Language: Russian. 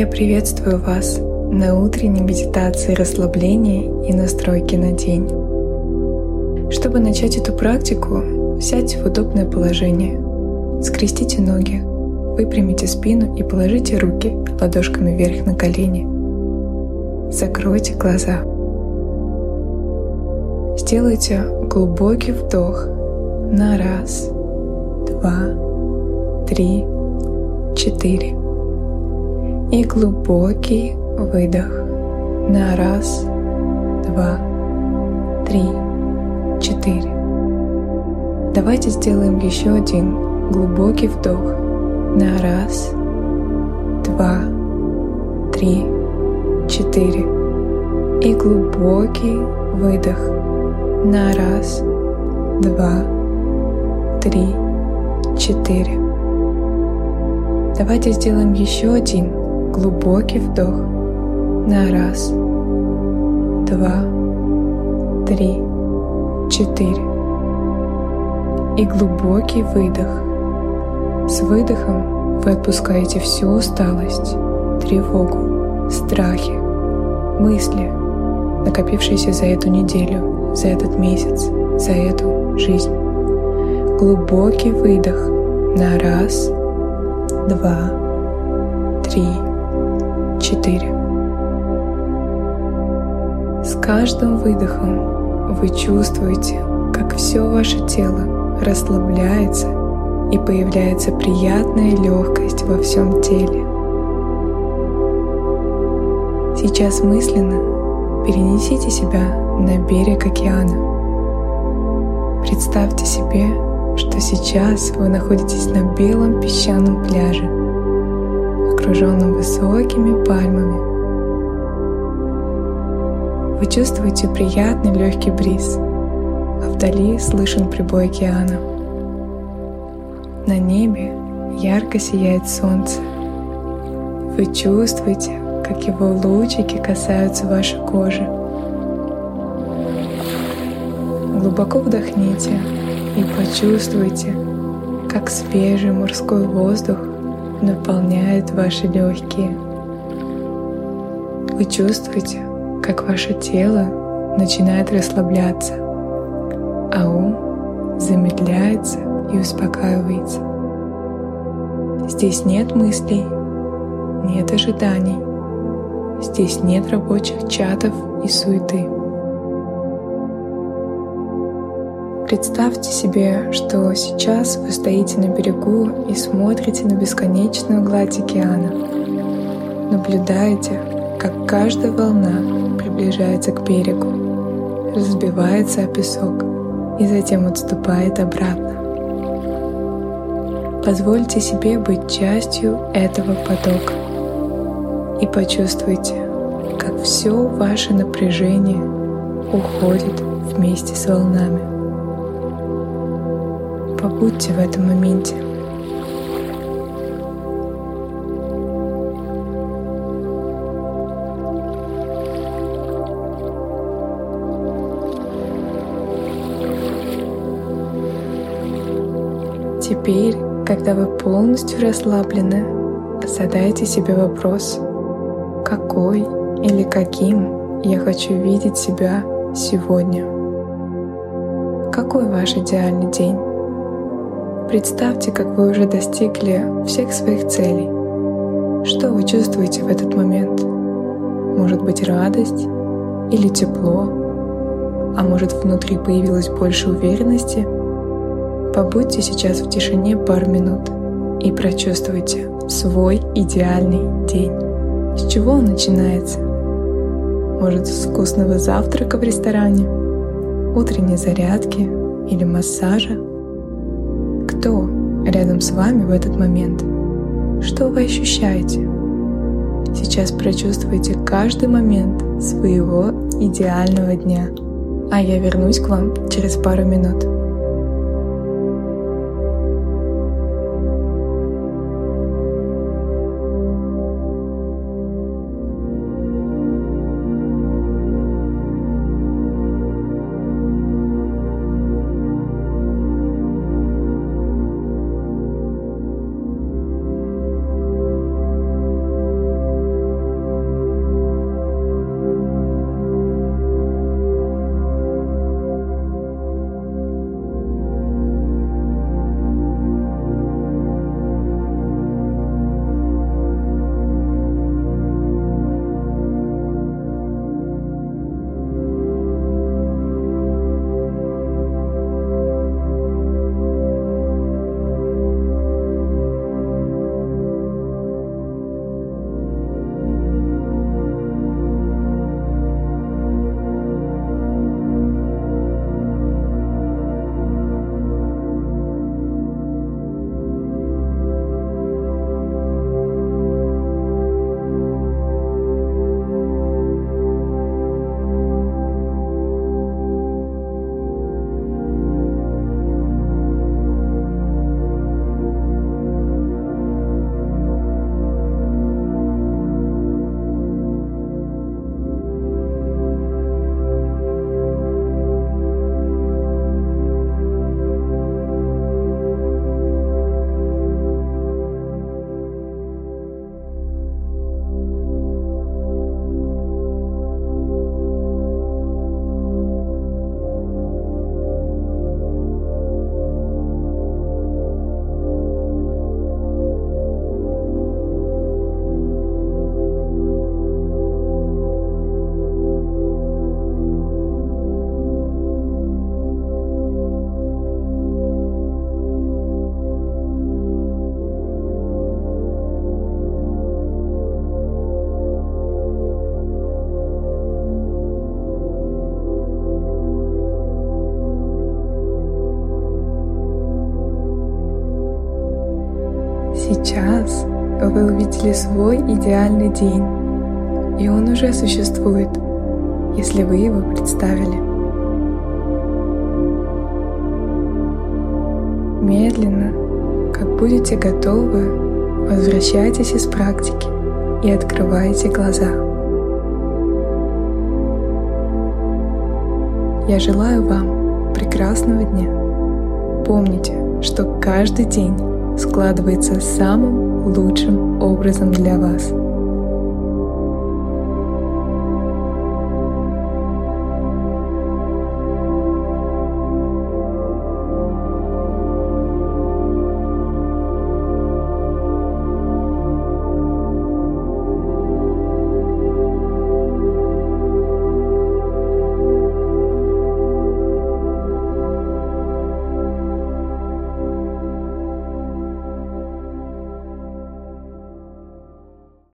Я приветствую вас на утренней медитации расслабления и настройки на день. Чтобы начать эту практику, сядьте в удобное положение. Скрестите ноги, выпрямите спину и положите руки ладошками вверх на колени. Закройте глаза. Сделайте глубокий вдох на раз, два, три, четыре. И глубокий выдох на раз, два, три, четыре. Давайте сделаем еще один глубокий вдох на раз, два, три, четыре. И глубокий выдох на раз, два, три, четыре. Давайте сделаем еще один глубокий вдох на раз, два, три, четыре. И глубокий выдох. С выдохом вы отпускаете всю усталость, тревогу, страхи, мысли, накопившиеся за эту неделю, за этот месяц, за эту жизнь. Глубокий выдох на раз, два, три, четыре. С каждым выдохом вы чувствуете, как все ваше тело расслабляется и появляется приятная легкость во всем теле. Сейчас мысленно перенесите себя на берег океана. Представьте себе, что сейчас вы находитесь на белом песчаном пляже, окруженном высокими пальмами. Вы чувствуете приятный легкий бриз, а вдали слышен прибой океана. На небе ярко сияет солнце. Вы чувствуете, как его лучики касаются вашей кожи. Глубоко вдохните и почувствуйте, как свежий морской воздух наполняет ваши легкие. Вы чувствуете, как ваше тело начинает расслабляться, а ум замедляется и успокаивается. Здесь нет мыслей, нет ожиданий, здесь нет рабочих чатов и суеты. Представьте себе, что сейчас вы стоите на берегу и смотрите на бесконечную гладь океана. Наблюдаете, как каждая волна приближается к берегу, разбивается о песок и затем отступает обратно. Позвольте себе быть частью этого потока и почувствуйте, как все ваше напряжение уходит вместе с волнами. Побудьте в этом моменте. Теперь когда вы полностью расслаблены, задайте себе вопрос, какой или каким я хочу видеть себя сегодня. Какой ваш идеальный день? Представьте, как вы уже достигли всех своих целей. Что вы чувствуете в этот момент? Может быть радость или тепло? А может внутри появилось больше уверенности – Побудьте сейчас в тишине пару минут и прочувствуйте свой идеальный день. С чего он начинается? Может, с вкусного завтрака в ресторане, утренней зарядки или массажа? Кто рядом с вами в этот момент? Что вы ощущаете? Сейчас прочувствуйте каждый момент своего идеального дня. А я вернусь к вам через пару минут. Вы увидели свой идеальный день, и он уже существует, если вы его представили. Медленно, как будете готовы, возвращайтесь из практики и открывайте глаза. Я желаю вам прекрасного дня. Помните, что каждый день складывается самым лучшим образом для вас –